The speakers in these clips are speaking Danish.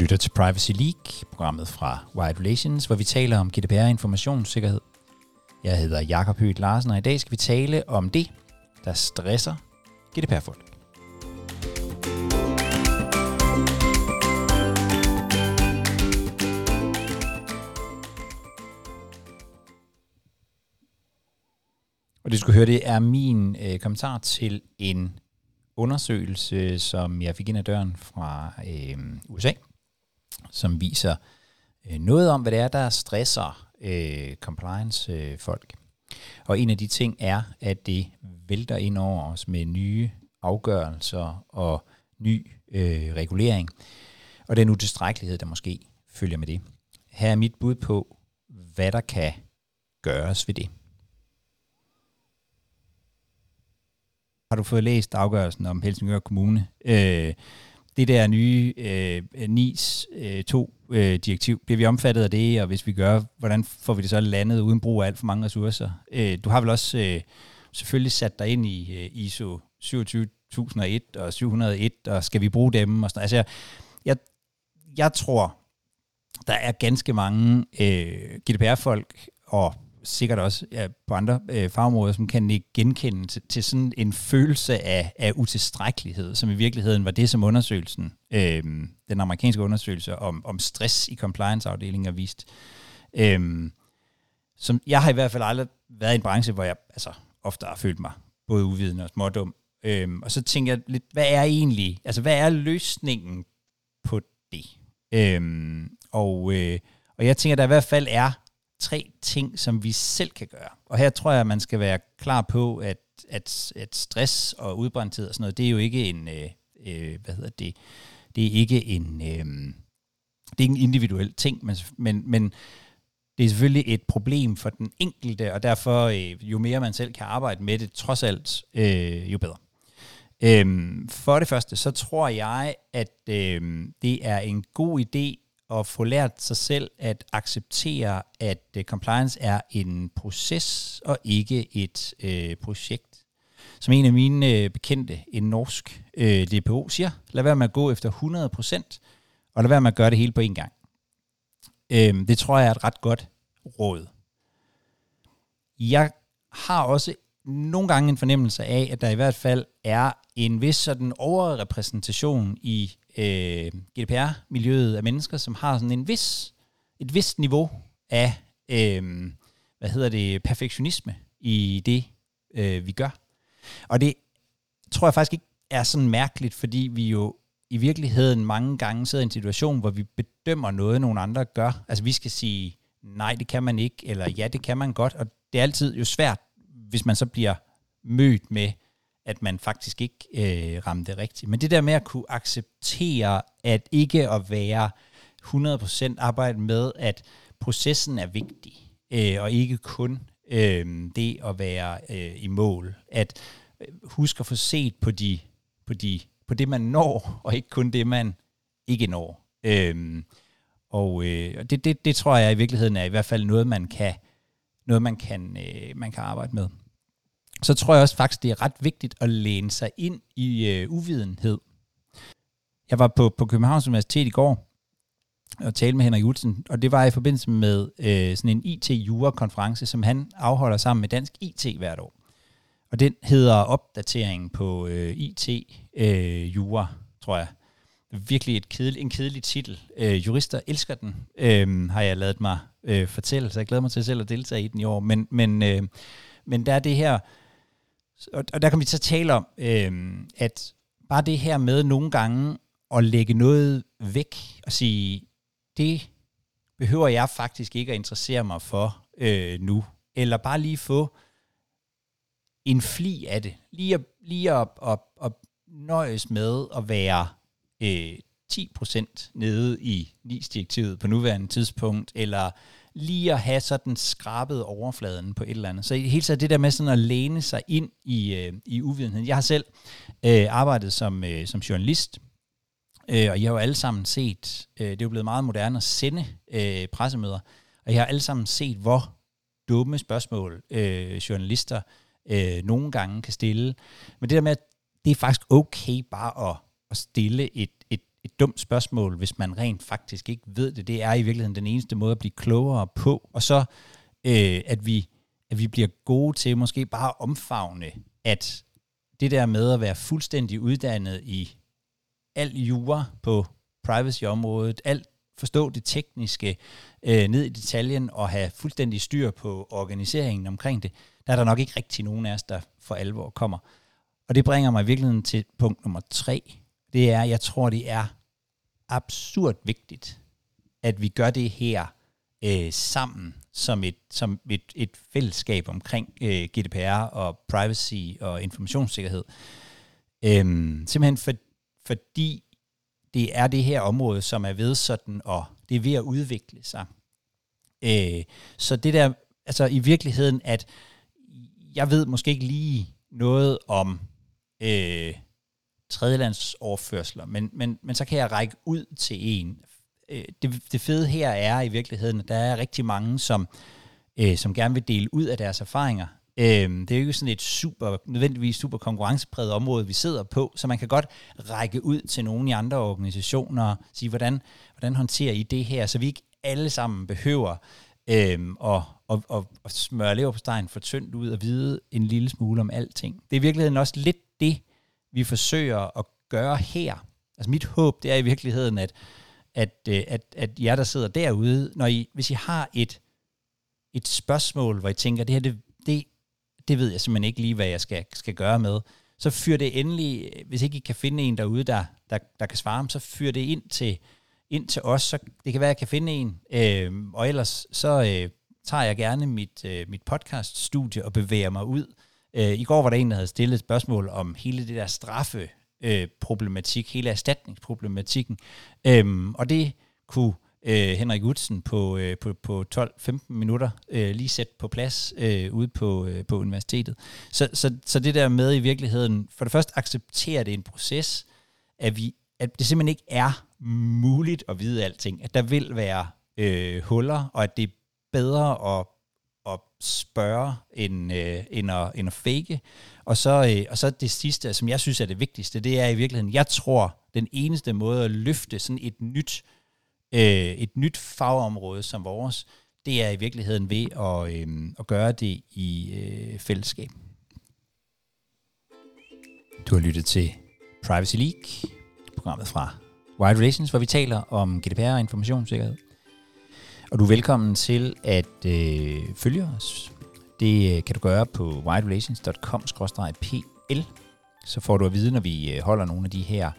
lytter til Privacy League, programmet fra Wide Relations, hvor vi taler om GDPR og informationssikkerhed. Jeg hedder Jakob Høgh Larsen, og i dag skal vi tale om det, der stresser GDPR-folk. Og det, du skulle høre, det er min øh, kommentar til en undersøgelse, som jeg fik ind ad døren fra øh, USA, som viser øh, noget om, hvad det er, der stresser øh, compliance-folk. Øh, og en af de ting er, at det vælter ind over os med nye afgørelser og ny øh, regulering, og den utilstrækkelighed, der måske følger med det. Her er mit bud på, hvad der kan gøres ved det. har du fået læst afgørelsen om Helsingør Kommune? Øh, det der nye øh, NIS øh, 2-direktiv, øh, øh bliver vi omfattet af det, og hvis vi gør, hvordan får vi det så landet uden brug af alt for mange ressourcer? Øh, du har vel også øh, selvfølgelig sat dig ind i øh, ISO 27001 og 701, og skal vi bruge dem? Og sådan. Altså, jeg, jeg, jeg tror, der er ganske mange øh, GDPR-folk og sikkert også ja, på andre øh, fagområder, som kan ikke genkende til, til sådan en følelse af, af utilstrækkelighed, som i virkeligheden var det, som undersøgelsen, øh, den amerikanske undersøgelse om, om stress i compliance-afdelingen har vist. Øh, som, jeg har i hvert fald aldrig været i en branche, hvor jeg altså, ofte har følt mig både uvidende og smådum. Øh, og så tænker jeg lidt, hvad er egentlig, altså hvad er løsningen på det? Øh, og, øh, og jeg tænker, der i hvert fald er tre ting, som vi selv kan gøre. Og her tror jeg, at man skal være klar på, at, at, at stress og udbrændthed og sådan noget, det er jo ikke en, øh, øh, hvad hedder det, det er ikke en, øh, det er ikke en individuel ting, men, men, men det er selvfølgelig et problem for den enkelte, og derfor øh, jo mere man selv kan arbejde med det, trods alt, øh, jo bedre. Øhm, for det første, så tror jeg, at øh, det er en god idé at få lært sig selv at acceptere, at uh, compliance er en proces og ikke et uh, projekt. Som en af mine uh, bekendte, en norsk uh, DPO, siger, lad være med at gå efter 100%, og lad være med at gøre det hele på én gang. Uh, det tror jeg er et ret godt råd. Jeg har også nogle gange en fornemmelse af, at der i hvert fald er en vis sådan overrepræsentation i øh, GDPR-miljøet af mennesker, som har sådan en vis, et vist niveau af, øh, hvad hedder det, perfektionisme i det, øh, vi gør. Og det tror jeg faktisk ikke er sådan mærkeligt, fordi vi jo i virkeligheden mange gange sidder i en situation, hvor vi bedømmer noget, nogle andre gør. Altså vi skal sige, nej, det kan man ikke, eller ja, det kan man godt, og det er altid jo svært, hvis man så bliver mødt med at man faktisk ikke øh, ramte rigtigt. Men det der med at kunne acceptere, at ikke at være 100% arbejde med, at processen er vigtig, øh, og ikke kun øh, det at være øh, i mål. At øh, huske at få set på, de, på, de, på det, man når, og ikke kun det, man ikke når. Øh, og øh, det, det, det tror jeg i virkeligheden er i hvert fald noget, man kan, noget, man kan, øh, man kan arbejde med så tror jeg også faktisk, det er ret vigtigt at læne sig ind i øh, uvidenhed. Jeg var på, på Københavns Universitet i går og talte med Henrik Jutsen, og det var i forbindelse med øh, sådan en IT-jura-konference, som han afholder sammen med Dansk IT hvert år. Og den hedder opdatering på øh, IT-jura, øh, tror jeg. Virkelig et kedel, en kedelig titel. Øh, jurister elsker den, øh, har jeg lavet mig øh, fortælle, så jeg glæder mig til selv at deltage i den i år. Men, men, øh, men der er det her og, og der kan vi så tale om, øh, at bare det her med nogle gange at lægge noget væk og sige, det behøver jeg faktisk ikke at interessere mig for øh, nu. Eller bare lige få en fli af det. Lige at, lige at, at, at nøjes med at være øh, 10% nede i NIS-direktivet på nuværende tidspunkt, eller lige at have sådan skrabet overfladen på et eller andet. Så i hele det der med sådan at læne sig ind i, øh, i uvidenheden. Jeg har selv øh, arbejdet som, øh, som journalist, øh, og jeg har jo alle sammen set, øh, det er jo blevet meget moderne at sende øh, pressemøder, og jeg har alle sammen set, hvor dumme spørgsmål øh, journalister øh, nogle gange kan stille. Men det der med, at det er faktisk okay bare at, at stille et, et, et dumt spørgsmål, hvis man rent faktisk ikke ved det. Det er i virkeligheden den eneste måde at blive klogere på. Og så, øh, at, vi, at vi bliver gode til måske bare at omfavne, at det der med at være fuldstændig uddannet i al jura på privacy-området, alt forstå det tekniske øh, ned i detaljen og have fuldstændig styr på organiseringen omkring det, der er der nok ikke rigtig nogen af os, der for alvor kommer. Og det bringer mig i virkeligheden til punkt nummer tre. Det er, jeg tror, det er absurd vigtigt, at vi gør det her øh, sammen som et, som et, et fællesskab omkring øh, GDPR og privacy og informationssikkerhed. Øhm, simpelthen for, fordi det er det her område, som er ved sådan, og det er ved at udvikle sig. Øh, så det der, altså i virkeligheden, at jeg ved måske ikke lige noget om øh, tredjelandsoverførsler, men, men, men så kan jeg række ud til en. Øh, det, det fede her er i virkeligheden, at der er rigtig mange, som, øh, som gerne vil dele ud af deres erfaringer. Øh, det er jo ikke sådan et super, nødvendigvis super konkurrencepræget område, vi sidder på, så man kan godt række ud til nogle i andre organisationer og sige, hvordan, hvordan håndterer I det her, så vi ikke alle sammen behøver øh, og, og, at, at smøre leverpostejen for tyndt ud og vide en lille smule om alting. Det er i virkeligheden også lidt det, vi forsøger at gøre her. Altså mit håb, det er i virkeligheden, at, at, øh, at, at jer, der sidder derude, når I, hvis I har et, et spørgsmål, hvor I tænker, det her, det, det, det ved jeg simpelthen ikke lige, hvad jeg skal, skal gøre med, så fyr det endelig, hvis ikke I kan finde en derude, der, der, der kan svare så fyr det ind til, ind til os, så det kan være, at jeg kan finde en, øh, og ellers så øh, tager jeg gerne mit, øh, mit podcast-studie og bevæger mig ud. Øh, I går var der en, der havde stillet et spørgsmål om hele det der straffe øh, problematik, hele erstatningsproblematikken, øh, og det kunne øh, Henrik Utsen på, øh, på, på 12-15 minutter øh, lige sætte på plads øh, ude på, øh, på universitetet. Så, så, så det der med i virkeligheden, for det første accepterer det en proces, at, vi, at det simpelthen ikke er muligt at vide alting, at der vil være øh, huller, og at det er bedre at, at spørge, end, øh, end, at, end at fake. Og så, øh, og så det sidste, som jeg synes er det vigtigste, det er i virkeligheden, jeg tror, den eneste måde at løfte sådan et nyt, øh, et nyt fagområde som vores, det er i virkeligheden ved at, øh, at gøre det i øh, fællesskab. Du har lyttet til Privacy League, programmet fra Wide Relations, hvor vi taler om GDPR og informationssikkerhed. Og du er velkommen til at øh, følge os. Det øh, kan du gøre på widerelations.com-pl. Så får du at vide, når vi øh, holder nogle af de her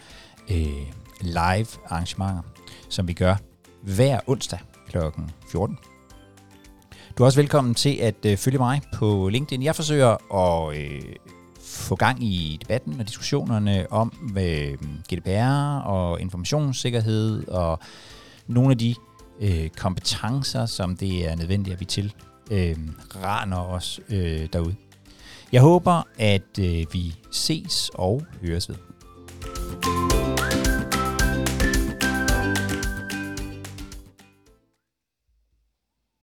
øh, live arrangementer, som vi gør hver onsdag kl. 14. Du er også velkommen til at øh, følge mig på LinkedIn. Jeg forsøger at øh, få gang i debatten og diskussionerne om øh, GDPR og informationssikkerhed og nogle af de øh, kompetencer, som det er nødvendigt, at vi til øh, raner os øh, derude. Jeg håber, at øh, vi ses og høres ved.